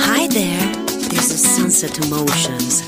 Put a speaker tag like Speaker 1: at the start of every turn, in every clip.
Speaker 1: Hi there, this is Sunset Emotions.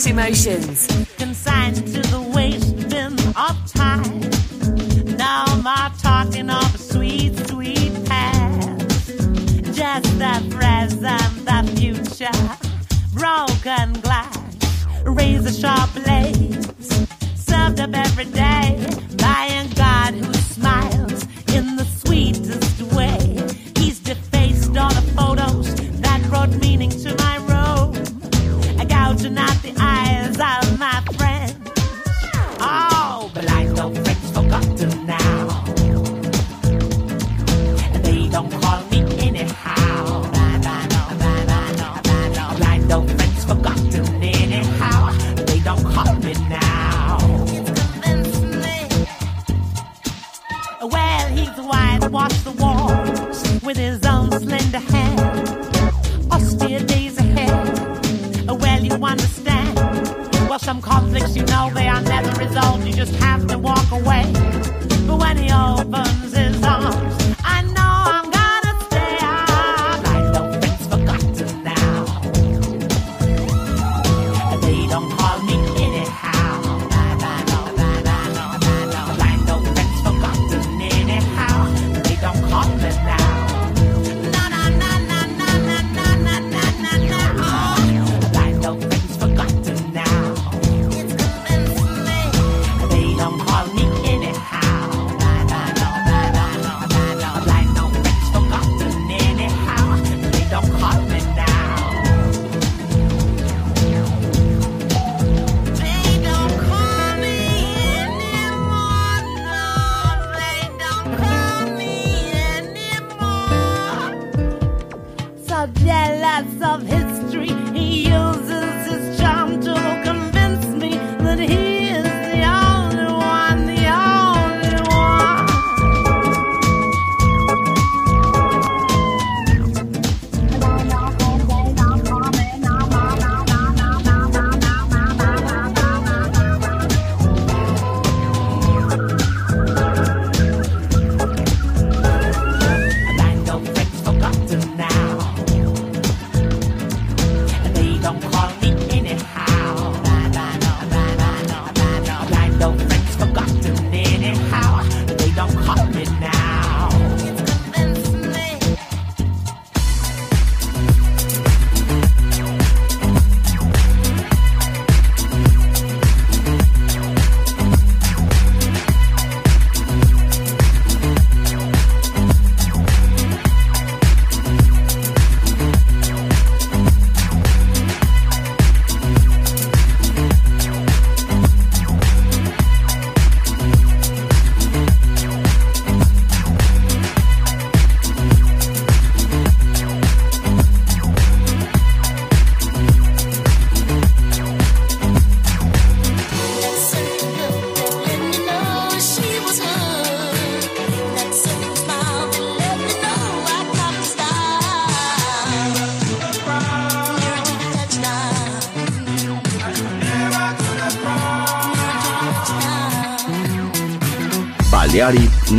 Speaker 2: Express Emotions.
Speaker 3: Consigned to the wasting of time. Now my talking of a sweet, sweet past. Just the present, the future. Broken glass, razor sharp blades. Served up every day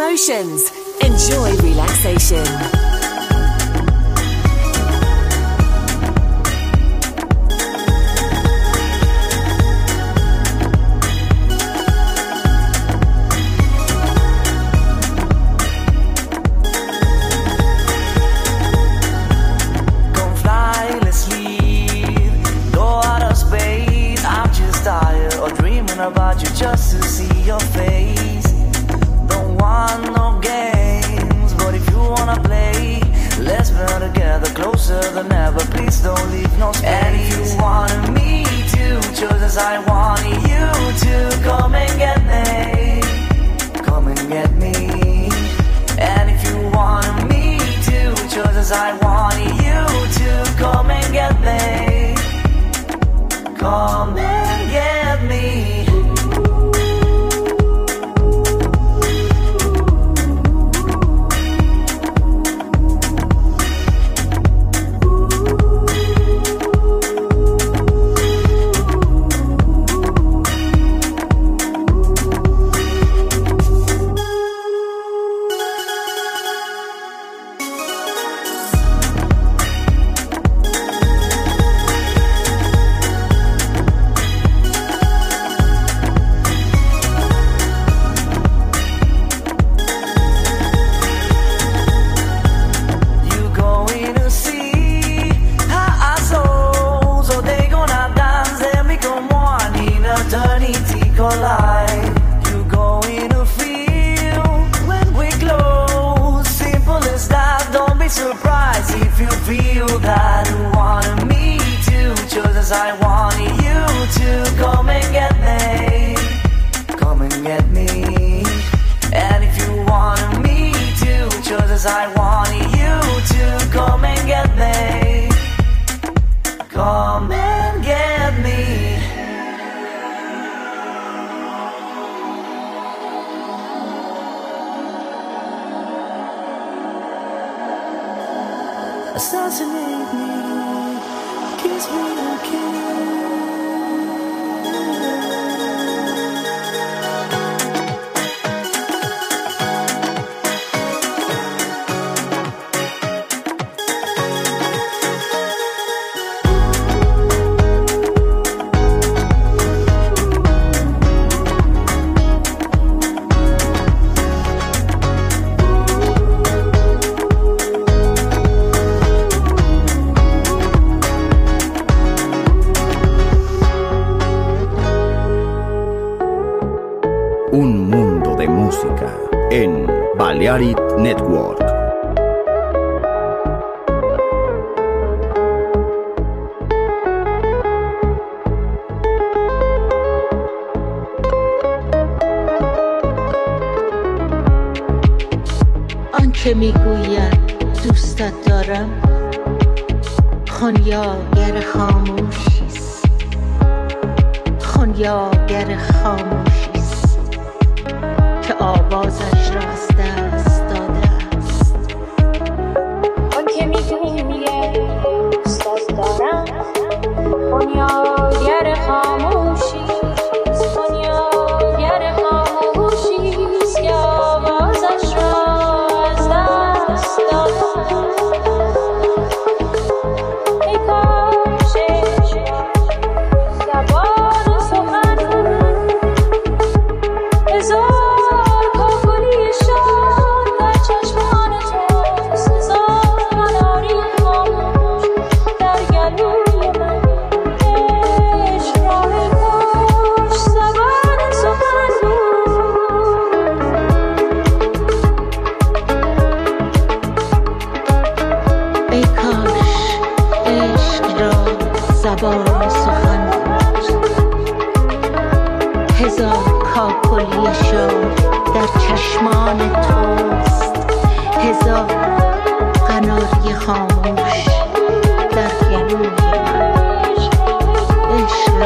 Speaker 2: Emotions. Enjoy relaxation.
Speaker 4: Space. I'm just tired of dreaming about you just to see your face. Want no games, but if you wanna play, let's burn together closer than ever. Please don't leave no space. And if you wanted me to, just as I wanted you to, come and get me. Come and get me. And if you wanted me to, just as I wanted you to, come and get me. Come and get me. Me, kiss me again.
Speaker 5: あり زبان سخن هزار کاکلی در چشمان توست. هزار
Speaker 6: قناری خاموش در گلوی من. عشق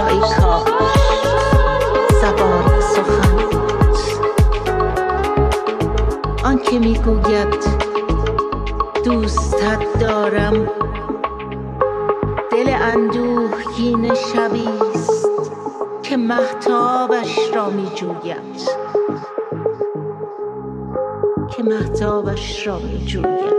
Speaker 6: زبان سخن بود. می‌گوید دوستت دارم. اندوهگین شبیست که محتابش را می جوید که محتابش را می جوید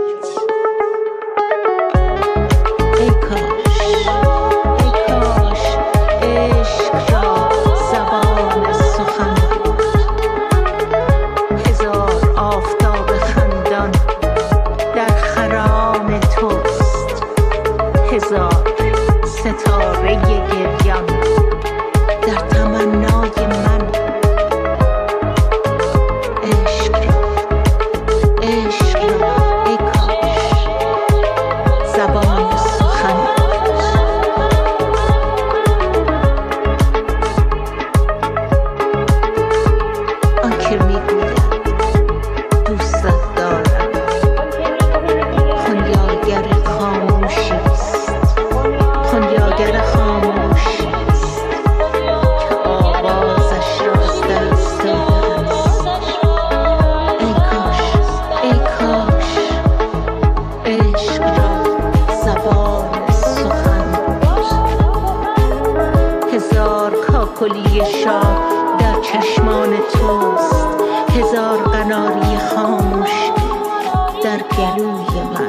Speaker 6: کلی شاه در چشمان توست. هزار قناری خاموش در گلوی من.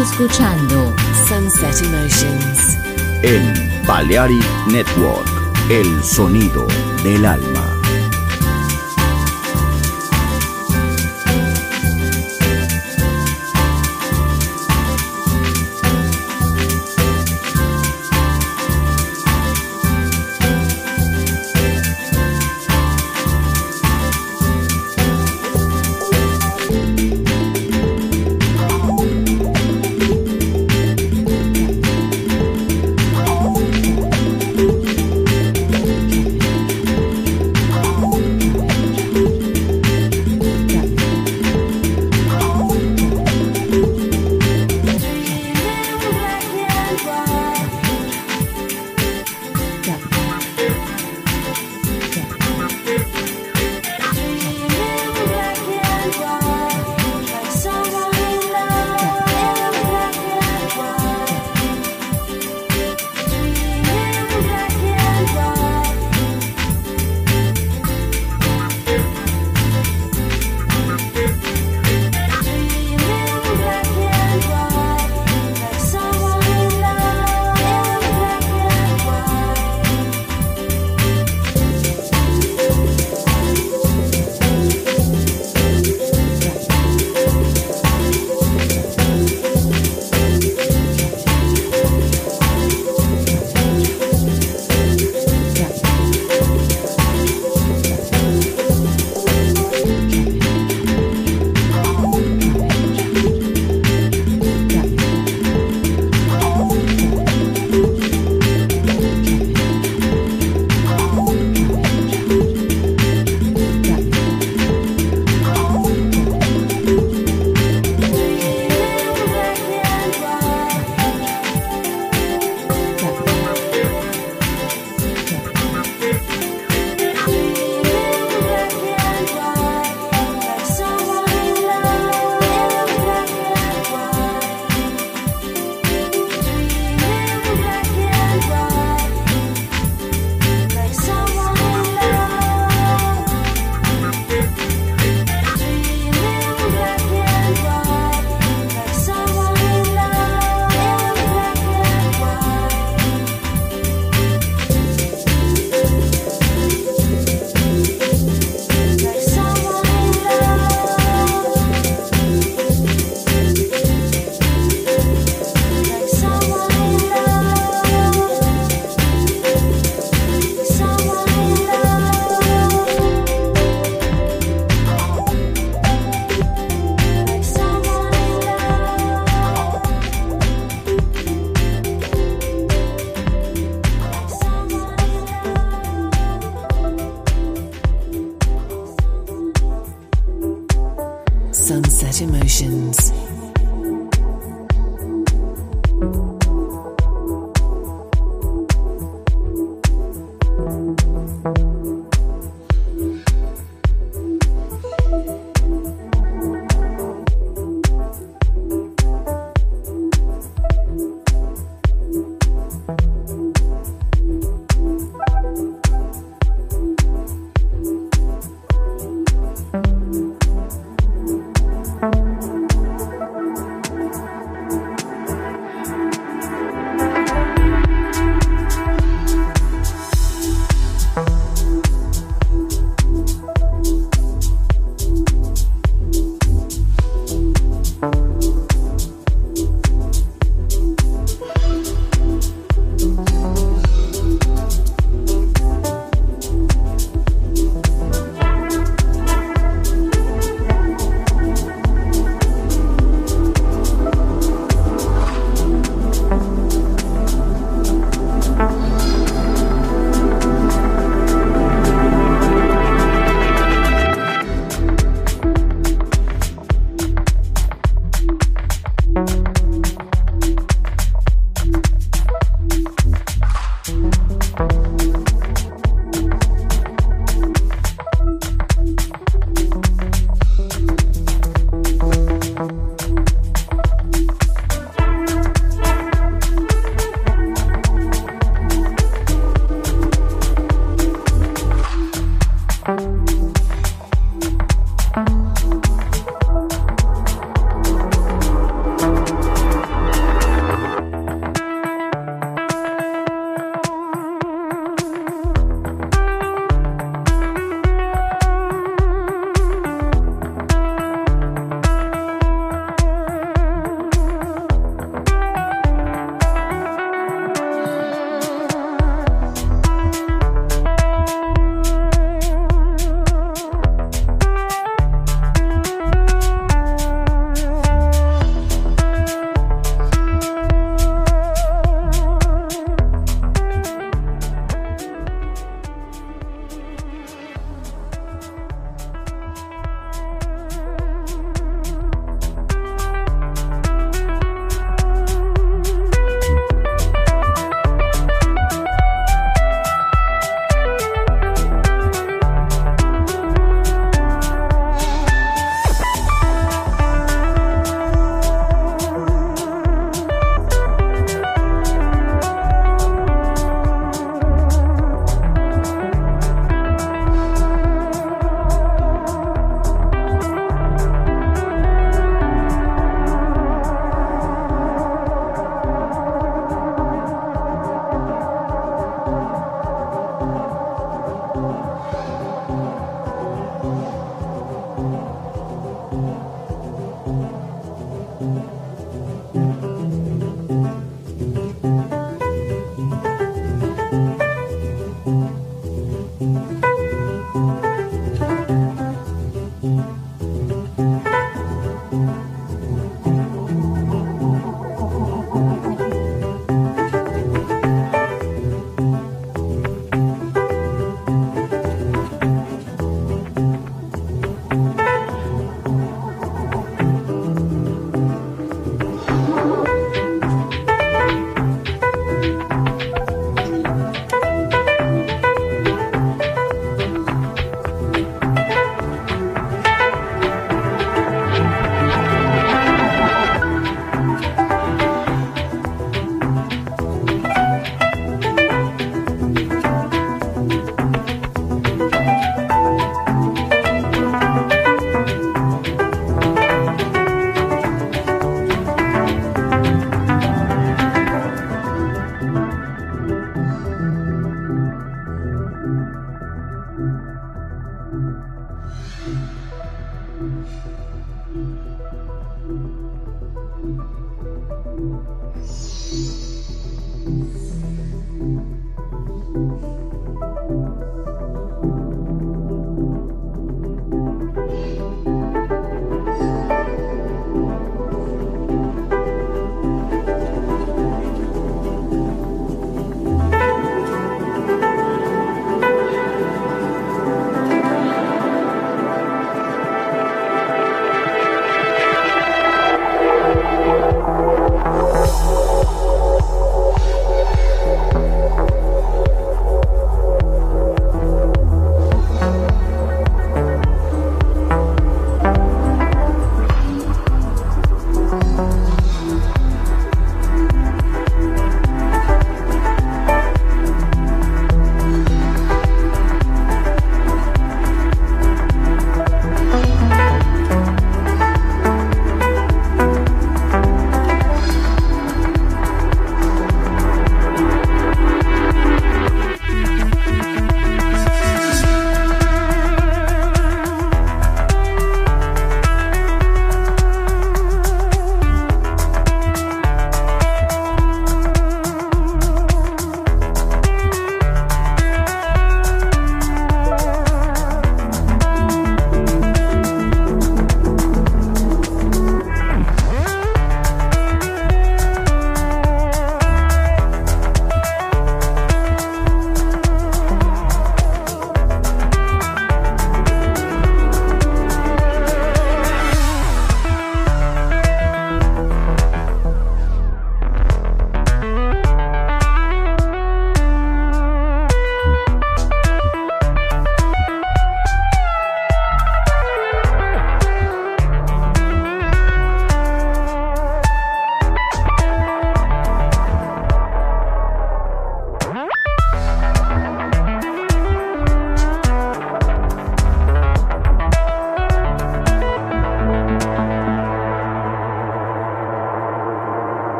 Speaker 2: escuchando
Speaker 7: Sunset Emotions
Speaker 1: El Balearic Network, el sonido del alma.
Speaker 2: Sunset Emotions.